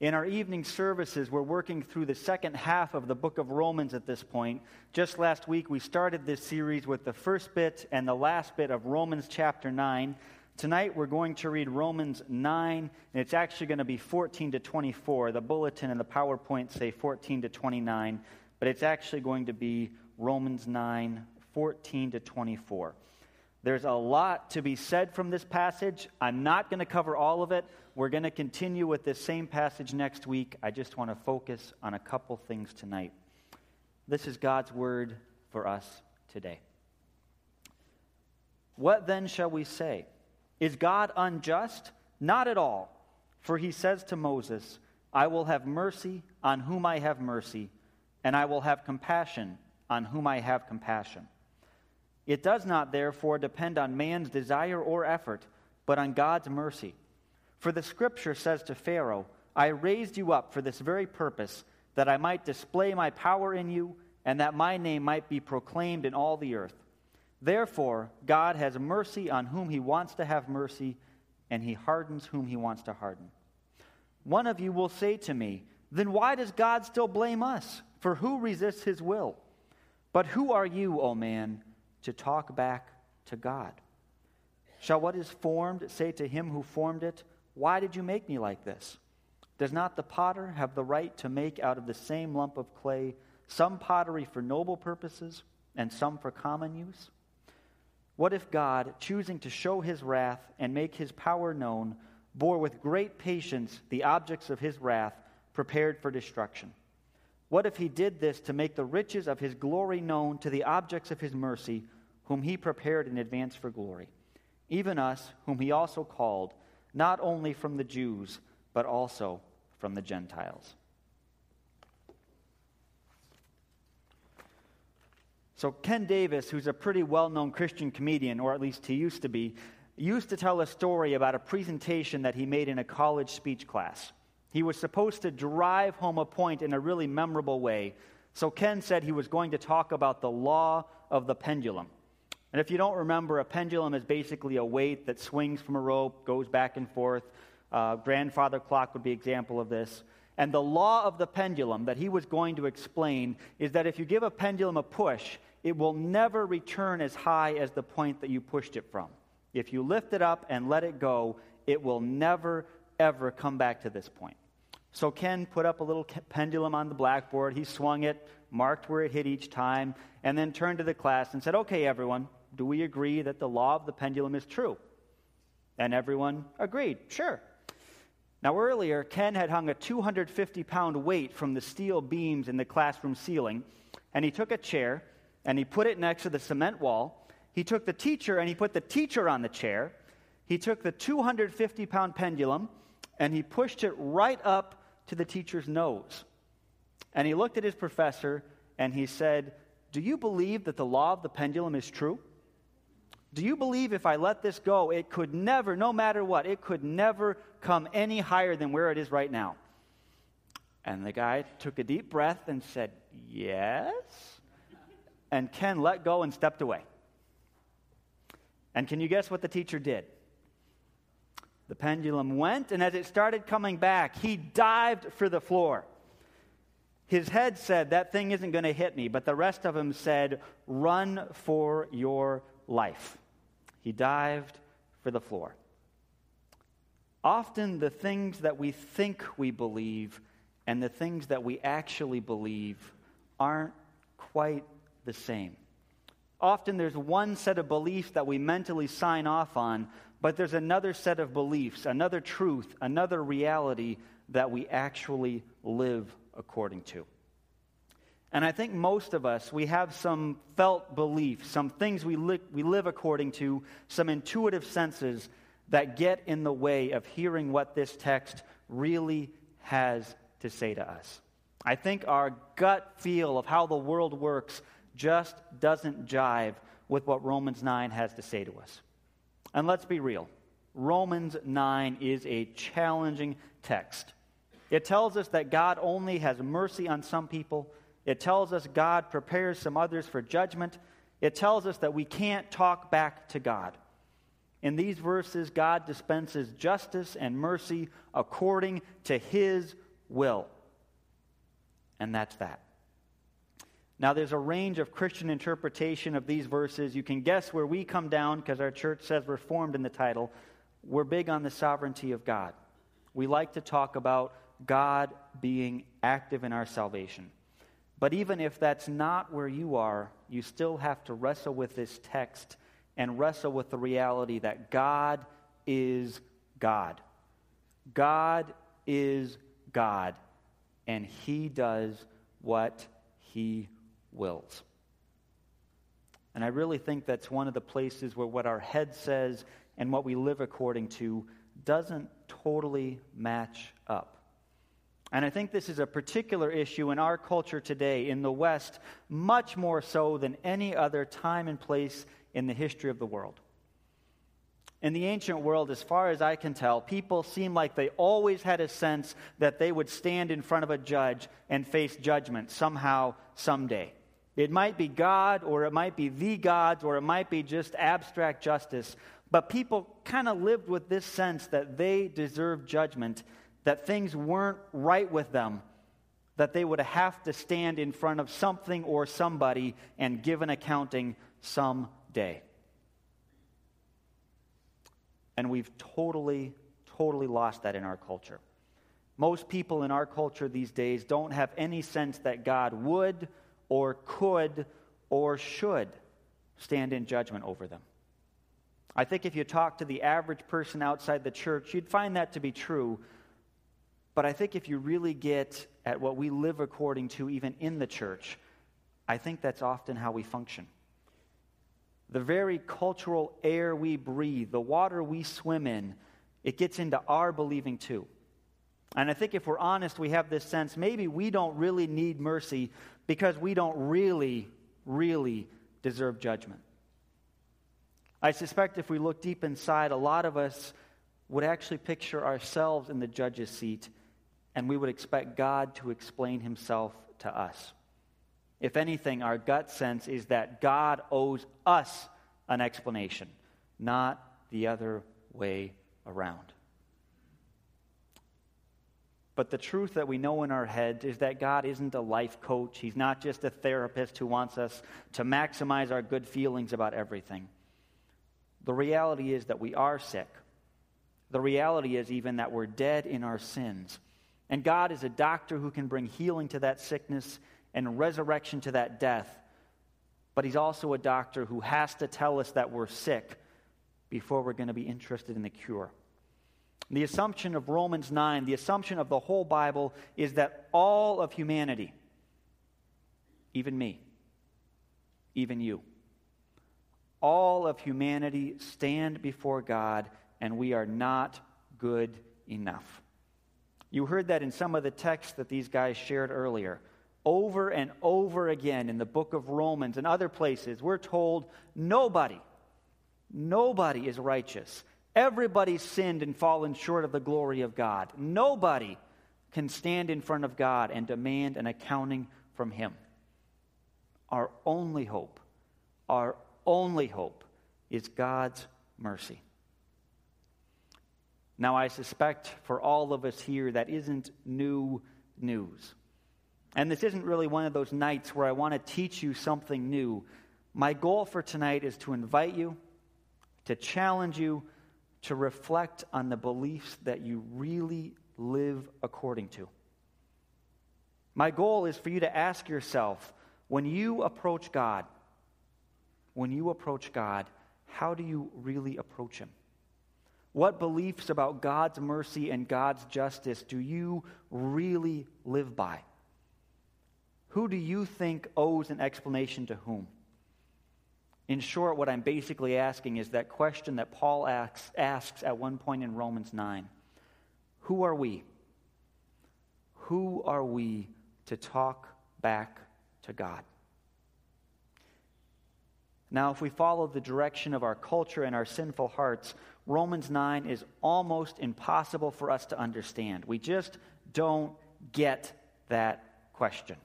In our evening services, we're working through the second half of the book of Romans at this point. Just last week, we started this series with the first bit and the last bit of Romans chapter 9. Tonight, we're going to read Romans 9, and it's actually going to be 14 to 24. The bulletin and the PowerPoint say 14 to 29, but it's actually going to be Romans 9, 14 to 24. There's a lot to be said from this passage. I'm not going to cover all of it. We're going to continue with this same passage next week. I just want to focus on a couple things tonight. This is God's word for us today. What then shall we say? Is God unjust? Not at all. For he says to Moses, I will have mercy on whom I have mercy, and I will have compassion on whom I have compassion. It does not, therefore, depend on man's desire or effort, but on God's mercy. For the scripture says to Pharaoh, I raised you up for this very purpose, that I might display my power in you, and that my name might be proclaimed in all the earth. Therefore, God has mercy on whom he wants to have mercy, and he hardens whom he wants to harden. One of you will say to me, Then why does God still blame us? For who resists his will? But who are you, O man, to talk back to God? Shall what is formed say to him who formed it, why did you make me like this? Does not the potter have the right to make out of the same lump of clay some pottery for noble purposes and some for common use? What if God, choosing to show his wrath and make his power known, bore with great patience the objects of his wrath prepared for destruction? What if he did this to make the riches of his glory known to the objects of his mercy, whom he prepared in advance for glory? Even us, whom he also called not only from the Jews, but also from the Gentiles. So, Ken Davis, who's a pretty well known Christian comedian, or at least he used to be, used to tell a story about a presentation that he made in a college speech class. He was supposed to drive home a point in a really memorable way. So, Ken said he was going to talk about the law of the pendulum. And if you don't remember, a pendulum is basically a weight that swings from a rope, goes back and forth. Uh, grandfather clock would be example of this. And the law of the pendulum that he was going to explain is that if you give a pendulum a push, it will never return as high as the point that you pushed it from. If you lift it up and let it go, it will never, ever come back to this point. So Ken put up a little pendulum on the blackboard. He swung it, marked where it hit each time, and then turned to the class and said, Okay, everyone, do we agree that the law of the pendulum is true? And everyone agreed, sure. Now, earlier, Ken had hung a 250 pound weight from the steel beams in the classroom ceiling, and he took a chair and he put it next to the cement wall. He took the teacher and he put the teacher on the chair. He took the 250 pound pendulum and he pushed it right up to the teacher's nose. And he looked at his professor and he said, Do you believe that the law of the pendulum is true? Do you believe if I let this go, it could never, no matter what, it could never come any higher than where it is right now? And the guy took a deep breath and said, Yes. And Ken let go and stepped away. And can you guess what the teacher did? The pendulum went, and as it started coming back, he dived for the floor. His head said, That thing isn't going to hit me, but the rest of him said, Run for your life. He dived for the floor. Often, the things that we think we believe and the things that we actually believe aren't quite the same. Often, there's one set of beliefs that we mentally sign off on, but there's another set of beliefs, another truth, another reality that we actually live according to. And I think most of us, we have some felt beliefs, some things we, li- we live according to, some intuitive senses that get in the way of hearing what this text really has to say to us. I think our gut feel of how the world works just doesn't jive with what Romans 9 has to say to us. And let's be real Romans 9 is a challenging text. It tells us that God only has mercy on some people it tells us God prepares some others for judgment. It tells us that we can't talk back to God. In these verses, God dispenses justice and mercy according to his will. And that's that. Now, there's a range of Christian interpretation of these verses. You can guess where we come down because our church says Reformed in the title. We're big on the sovereignty of God. We like to talk about God being active in our salvation. But even if that's not where you are, you still have to wrestle with this text and wrestle with the reality that God is God. God is God, and He does what He wills. And I really think that's one of the places where what our head says and what we live according to doesn't totally match up. And I think this is a particular issue in our culture today, in the West, much more so than any other time and place in the history of the world. In the ancient world, as far as I can tell, people seem like they always had a sense that they would stand in front of a judge and face judgment somehow, someday. It might be God, or it might be the gods, or it might be just abstract justice. But people kind of lived with this sense that they deserved judgment, that things weren't right with them, that they would have to stand in front of something or somebody and give an accounting someday. And we've totally, totally lost that in our culture. Most people in our culture these days don't have any sense that God would or could or should stand in judgment over them. I think if you talk to the average person outside the church, you'd find that to be true. But I think if you really get at what we live according to, even in the church, I think that's often how we function. The very cultural air we breathe, the water we swim in, it gets into our believing too. And I think if we're honest, we have this sense maybe we don't really need mercy because we don't really, really deserve judgment. I suspect if we look deep inside, a lot of us would actually picture ourselves in the judge's seat, and we would expect God to explain himself to us. If anything, our gut sense is that God owes us an explanation, not the other way around. But the truth that we know in our heads is that God isn't a life coach. He's not just a therapist who wants us to maximize our good feelings about everything. The reality is that we are sick. The reality is even that we're dead in our sins. And God is a doctor who can bring healing to that sickness and resurrection to that death. But He's also a doctor who has to tell us that we're sick before we're going to be interested in the cure. The assumption of Romans 9, the assumption of the whole Bible, is that all of humanity, even me, even you, all of humanity stand before God and we are not good enough. You heard that in some of the texts that these guys shared earlier. Over and over again in the book of Romans and other places, we're told nobody, nobody is righteous. Everybody sinned and fallen short of the glory of God. Nobody can stand in front of God and demand an accounting from Him. Our only hope, our only hope is God's mercy. Now, I suspect for all of us here, that isn't new news. And this isn't really one of those nights where I want to teach you something new. My goal for tonight is to invite you, to challenge you, to reflect on the beliefs that you really live according to. My goal is for you to ask yourself when you approach God, when you approach God, how do you really approach Him? What beliefs about God's mercy and God's justice do you really live by? Who do you think owes an explanation to whom? In short, what I'm basically asking is that question that Paul asks, asks at one point in Romans 9 Who are we? Who are we to talk back to God? Now, if we follow the direction of our culture and our sinful hearts, Romans 9 is almost impossible for us to understand. We just don't get that question.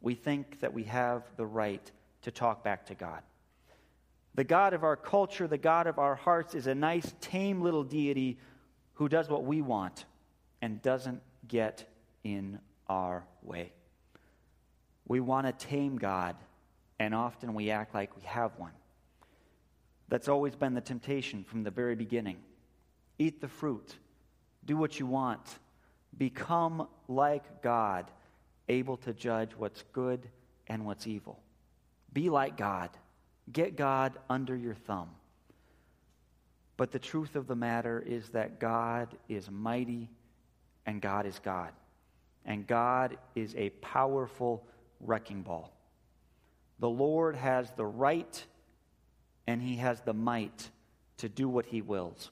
We think that we have the right to talk back to God. The God of our culture, the God of our hearts, is a nice, tame little deity who does what we want and doesn't get in our way. We want to tame God, and often we act like we have one. That's always been the temptation from the very beginning. Eat the fruit, do what you want, become like God, able to judge what's good and what's evil. Be like God, get God under your thumb. But the truth of the matter is that God is mighty and God is God. And God is a powerful wrecking ball. The Lord has the right and he has the might to do what he wills.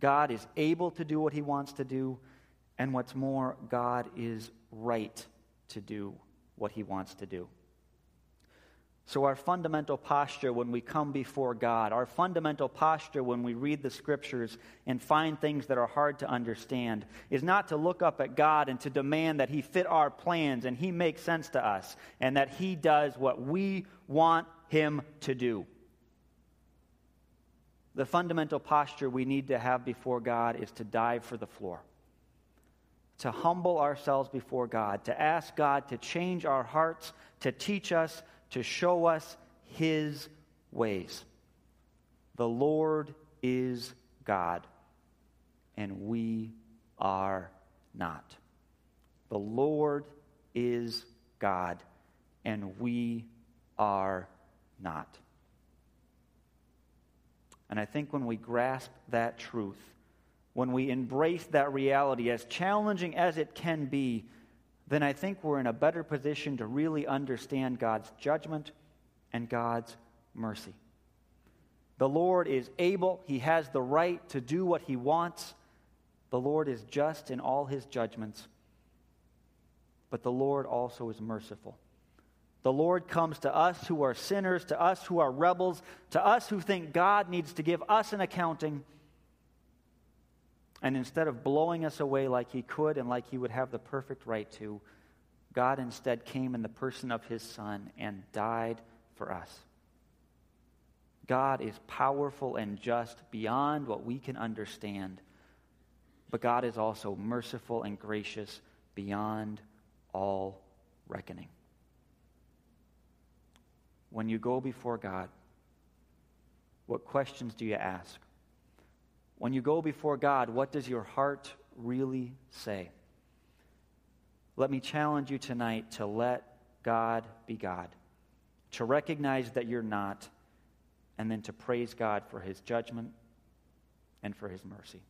God is able to do what he wants to do, and what's more, God is right to do what he wants to do. So, our fundamental posture when we come before God, our fundamental posture when we read the scriptures and find things that are hard to understand, is not to look up at God and to demand that He fit our plans and He makes sense to us and that He does what we want Him to do. The fundamental posture we need to have before God is to dive for the floor, to humble ourselves before God, to ask God to change our hearts, to teach us, to show us His ways. The Lord is God, and we are not. The Lord is God, and we are not. And I think when we grasp that truth, when we embrace that reality, as challenging as it can be, then I think we're in a better position to really understand God's judgment and God's mercy. The Lord is able, He has the right to do what He wants. The Lord is just in all His judgments. But the Lord also is merciful. The Lord comes to us who are sinners, to us who are rebels, to us who think God needs to give us an accounting. And instead of blowing us away like He could and like He would have the perfect right to, God instead came in the person of His Son and died for us. God is powerful and just beyond what we can understand, but God is also merciful and gracious beyond all reckoning when you go before God, what questions do you ask? When you go before God, what does your heart really say? Let me challenge you tonight to let God be God, to recognize that you're not, and then to praise God for his judgment and for his mercy.